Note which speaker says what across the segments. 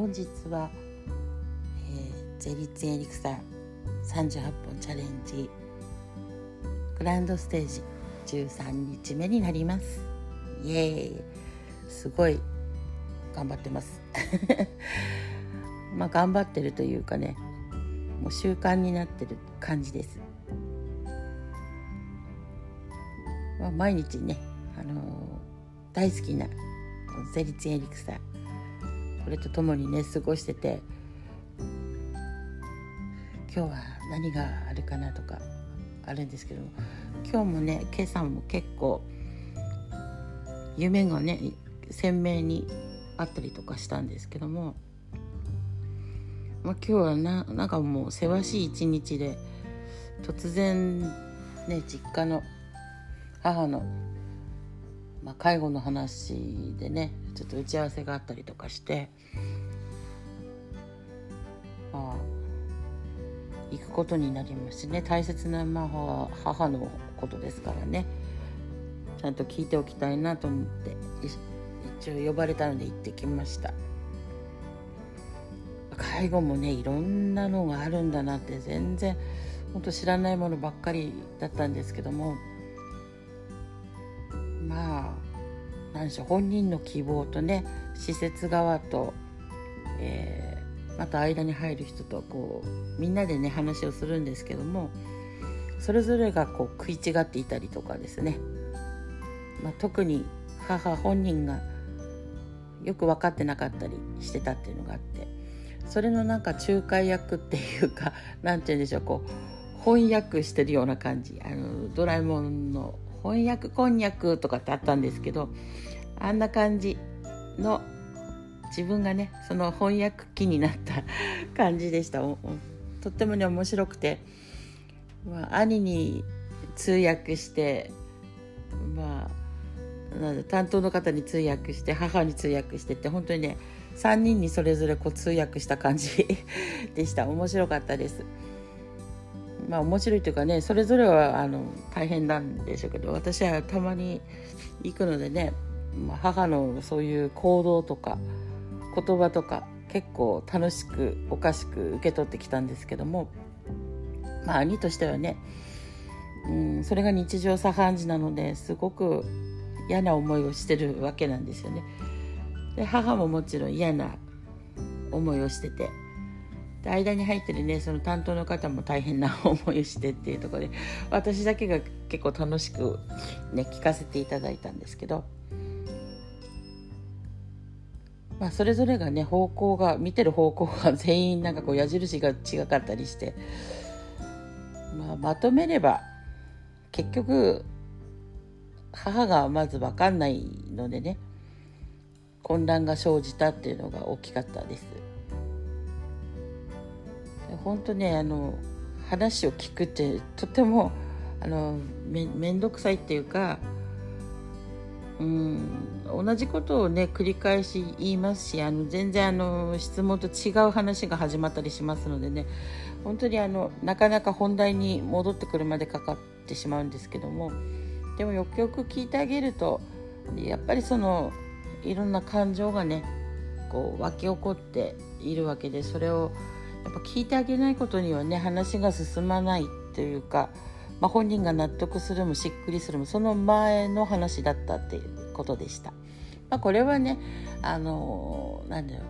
Speaker 1: 本日は、えー、ゼリツエリクサ38本チャレンジグランドステージ13日目になります。イエーイ。すごい頑張ってます。まあ頑張ってるというかねもう習慣になってる感じです、まあ、毎日ね、あのー、大好きなゼリツエリクサこれと共にね過ごしてて今日は何があるかなとかあるんですけど今日もね今朝も結構夢がね鮮明にあったりとかしたんですけども、まあ、今日はななんかもうせわしい一日で突然ね実家の母の、まあ、介護の話でねちょっと打ち合わせがあったりとかしてまあ行くことになりますしね。大切な、まあ、母のことですからね。ちゃんと聞いておきたいなと思って一応呼ばれたので行ってきました。介護もねいろんなのがあるんだなって全然本当知らないものばっかりだったんですけども。まあ何でしょう本人の希望とね施設側と、えー、また間に入る人とこうみんなでね話をするんですけどもそれぞれがこう食い違っていたりとかですね、まあ、特に母本人がよく分かってなかったりしてたっていうのがあってそれのなんか仲介役っていうか何て言うんでしょうこう翻訳してるような感じ。あのドラえもんの翻訳こんにゃくとかってあったんですけどあんな感じの自分がねその翻訳機になった 感じでしたとってもね面白くて、まあ、兄に通訳してまあ担当の方に通訳して母に通訳してって本当にね3人にそれぞれこう通訳した感じ でした面白かったです。まあ面白いというかねそれぞれはあの大変なんでしょうけど私はたまに行くのでね、まあ、母のそういう行動とか言葉とか結構楽しくおかしく受け取ってきたんですけどもまあ兄としてはね、うん、それが日常茶飯事なのですごく嫌な思いをしてるわけなんですよね。で母ももちろん嫌な思いをしててで間に入ってるねその担当の方も大変な思いをしてっていうところで私だけが結構楽しくね聞かせていただいたんですけど、まあ、それぞれがね方向が見てる方向が全員なんかこう矢印が違かったりして、まあ、まとめれば結局母がまず分かんないのでね混乱が生じたっていうのが大きかったです。本当ねあの話を聞くってとてもあのめ面倒くさいっていうかうん同じことをね繰り返し言いますしあの全然あの質問と違う話が始まったりしますのでね本当にあのなかなか本題に戻ってくるまでかかってしまうんですけどもでもよくよく聞いてあげるとやっぱりそのいろんな感情がねこう湧き起こっているわけでそれをやっぱ聞いてあげないことにはね話が進まないというか、まあ、本人が納得するもしっくりするもその前の話だったっていうことでした。まあ、これはねあのなんだよ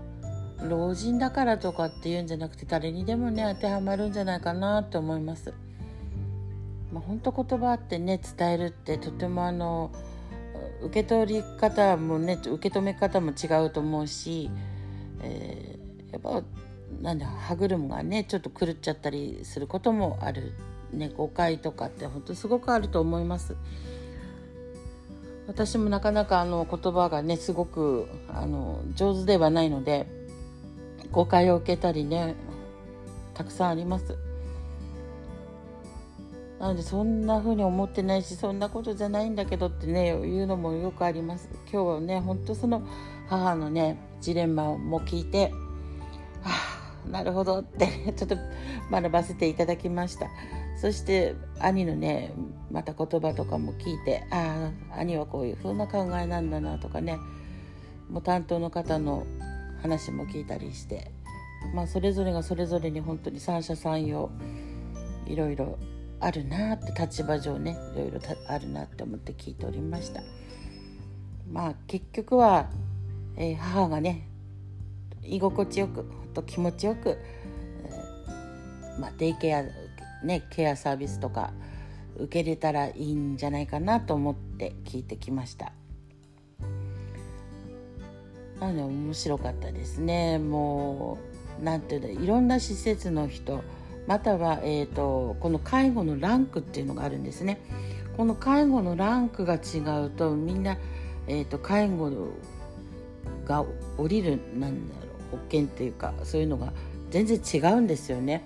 Speaker 1: 老人だからとかっていうんじゃなくて誰にでもね当てはまるんじゃないかなと思います。まあ、本当言葉ってね伝えるってとてもあの受け取り方もね受け止め方も違うと思うし、えー、やっぱなんだ歯車がねちょっと狂っちゃったりすることもある、ね、誤解とかって本当すごくあると思います。私もなかなかあの言葉がねすごくあの上手ではないので誤解を受けたりねたくさんあります。なのでそんな風に思ってないしそんなことじゃないんだけどってね言うのもよくあります今日はねほんとその母のねジレンマも聞いてなるほどって ちょっと学ばせていただきました。そして兄のねまた言葉とかも聞いてああ兄はこういう風な考えなんだなとかねもう担当の方の話も聞いたりして、まあ、それぞれがそれぞれに本当に三者三様いろいろあるなって立場上ねいろいろあるなって思って聞いておりました。まあ結局は、えー、母がね居心地よくと気持ちよく、まあ、デイケア、ね、ケアサービスとか受け入れたらいいんじゃないかなと思って聞いてきました。なので面白かったですね。もう何て言うんだいろんな施設の人または、えーと、この介護のランクっていうのがあるんですね。この介護のランクが違うとみんな、えーと、介護が降りるなんだろう保険っていうかそういうのが全然違うんですよね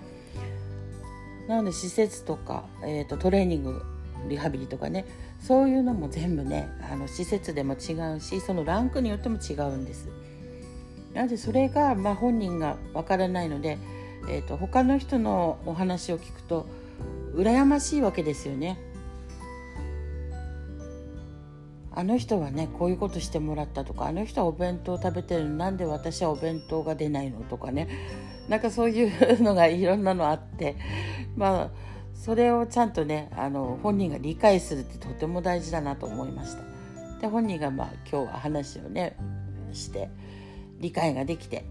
Speaker 1: なので施設とか、えーと、トレーニングリハビリとかねそういうのも全部ねあの施設でも違うしそのランクによっても違うんですなのでそれが、まあ、本人がわからないのでえーと、他の人のお話を聞くと羨ましいわけですよね。あの人はねこういうことしてもらったとかあの人はお弁当食べてるのなんで私はお弁当が出ないのとかね。なんかそういうのがいろんなのあって。まあそれをちゃんとねあの本人が理解するってとても大事だなと思いました。で本人がまあ今日は話をねして理解ができて。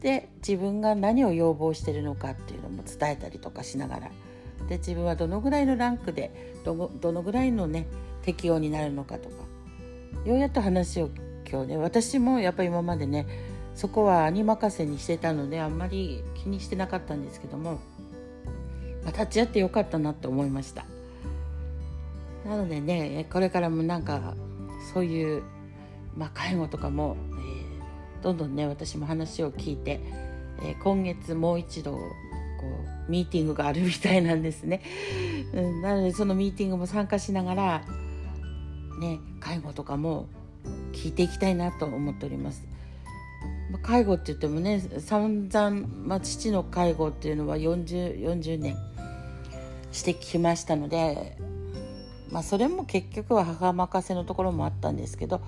Speaker 1: で自分が何を要望してるのかっていうのも伝えたりとかしながら。で自分はどのぐらいのランクでどのぐらいのね適用になるのかとか。ようやっと話を今日ね私もやっぱり今までねそこは兄任せにしてたのであんまり気にしてなかったんですけども、まあ、立ち会ってよかったなって思いました。なのでねこれからもなんかそういう、まあ、介護とかもえどんどんね私も話を聞いて、えー、今月もう一度こうミーティングがあるみたいなんですね、うん、なのでそのミーティングも参加しながらね介護とかも聞いていきたいなと思っております。介護って言ってもね散々、まあ、父の介護っていうのは 40, 40年してきましたので、まあ、それも結局は母任せのところもあったんですけど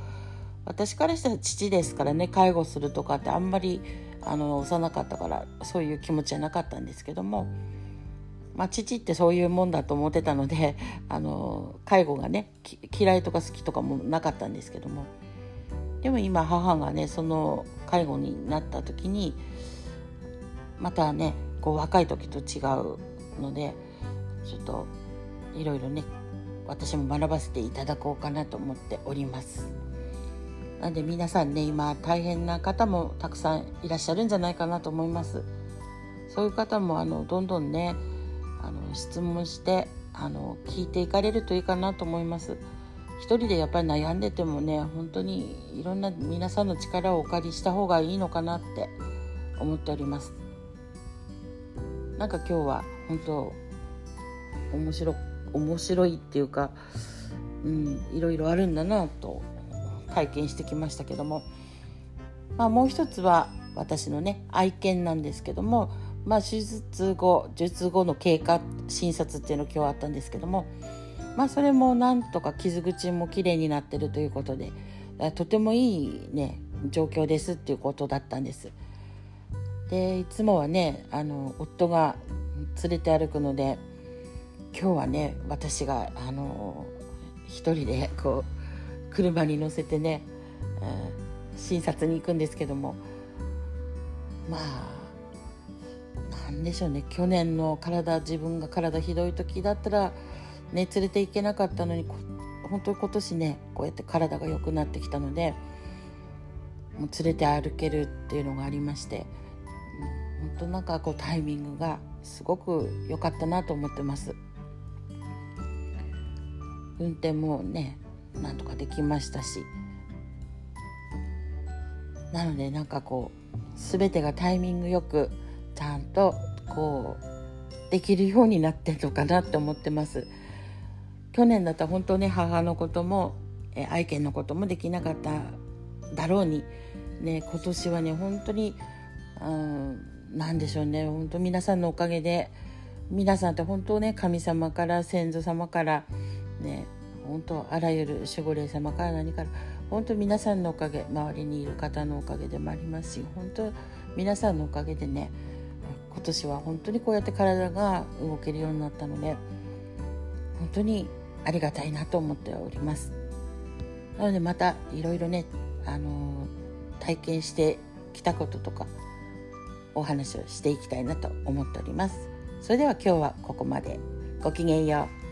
Speaker 1: 私からしたら父ですからね介護するとかってあんまりあの幼かったからそういう気持ちはなかったんですけども、まあ、父ってそういうもんだと思ってたので あの介護がね嫌いとか好きとかもなかったんですけどもでも今母がねその介護になった時にまたねこう若い時と違うのでちょっといろいろね私も学ばせていただこうかなと思っております。なんで皆さんね今大変な方もたくさんいらっしゃるんじゃないかなと思いますそういう方もあのどんどんねあの質問してあの聞いていかれるといいかなと思います。一人でやっぱり悩んでてもね本当にいろんな皆さんの力をお借りした方がいいのかなって思っております。なんか今日は本当面白面白いっていうかうんいろいろあるんだなと体験してきましたけども、まあ、もう一つは私のね愛犬なんですけども、まあ、手術後術後の経過診察っていうの今日あったんですけども、まあ、それもなんとか傷口もきれいになってるということでとてもいいね状況ですっていうことだったんです。でいつもはねあの夫が連れて歩くので今日はね私があの一人でこう車に乗せてね、えー、診察に行くんですけどもまあなんでしょうね。去年の体自分が体ひどい時だったらね連れて行けなかったのに本当に今年ねこうやって体が良くなってきたのでもう連れて歩けるっていうのがありまして本当なんかこうタイミングがすごく良かったなと思ってます。運転もねなんとかできましたし。なのでなんかこう全てがタイミングよくちゃんとこうできるようになってるのかなって思ってます。去年だったら本当ね母のことも愛犬のこともできなかっただろうにね今年はね本当にうん何でしょうね。本当皆さんのおかげで皆さんって本当ね神様から先祖様からね本当あらゆる守護霊様から何から本当皆さんのおかげ周りにいる方のおかげでもありますし本当皆さんのおかげでね今年は本当にこうやって体が動けるようになったので本当にありがたいなと思っております。なのでまたいろいろね、あの体験してきたこととかお話をしていきたいなと思っております。それでは今日はここまで。ごきげんよう。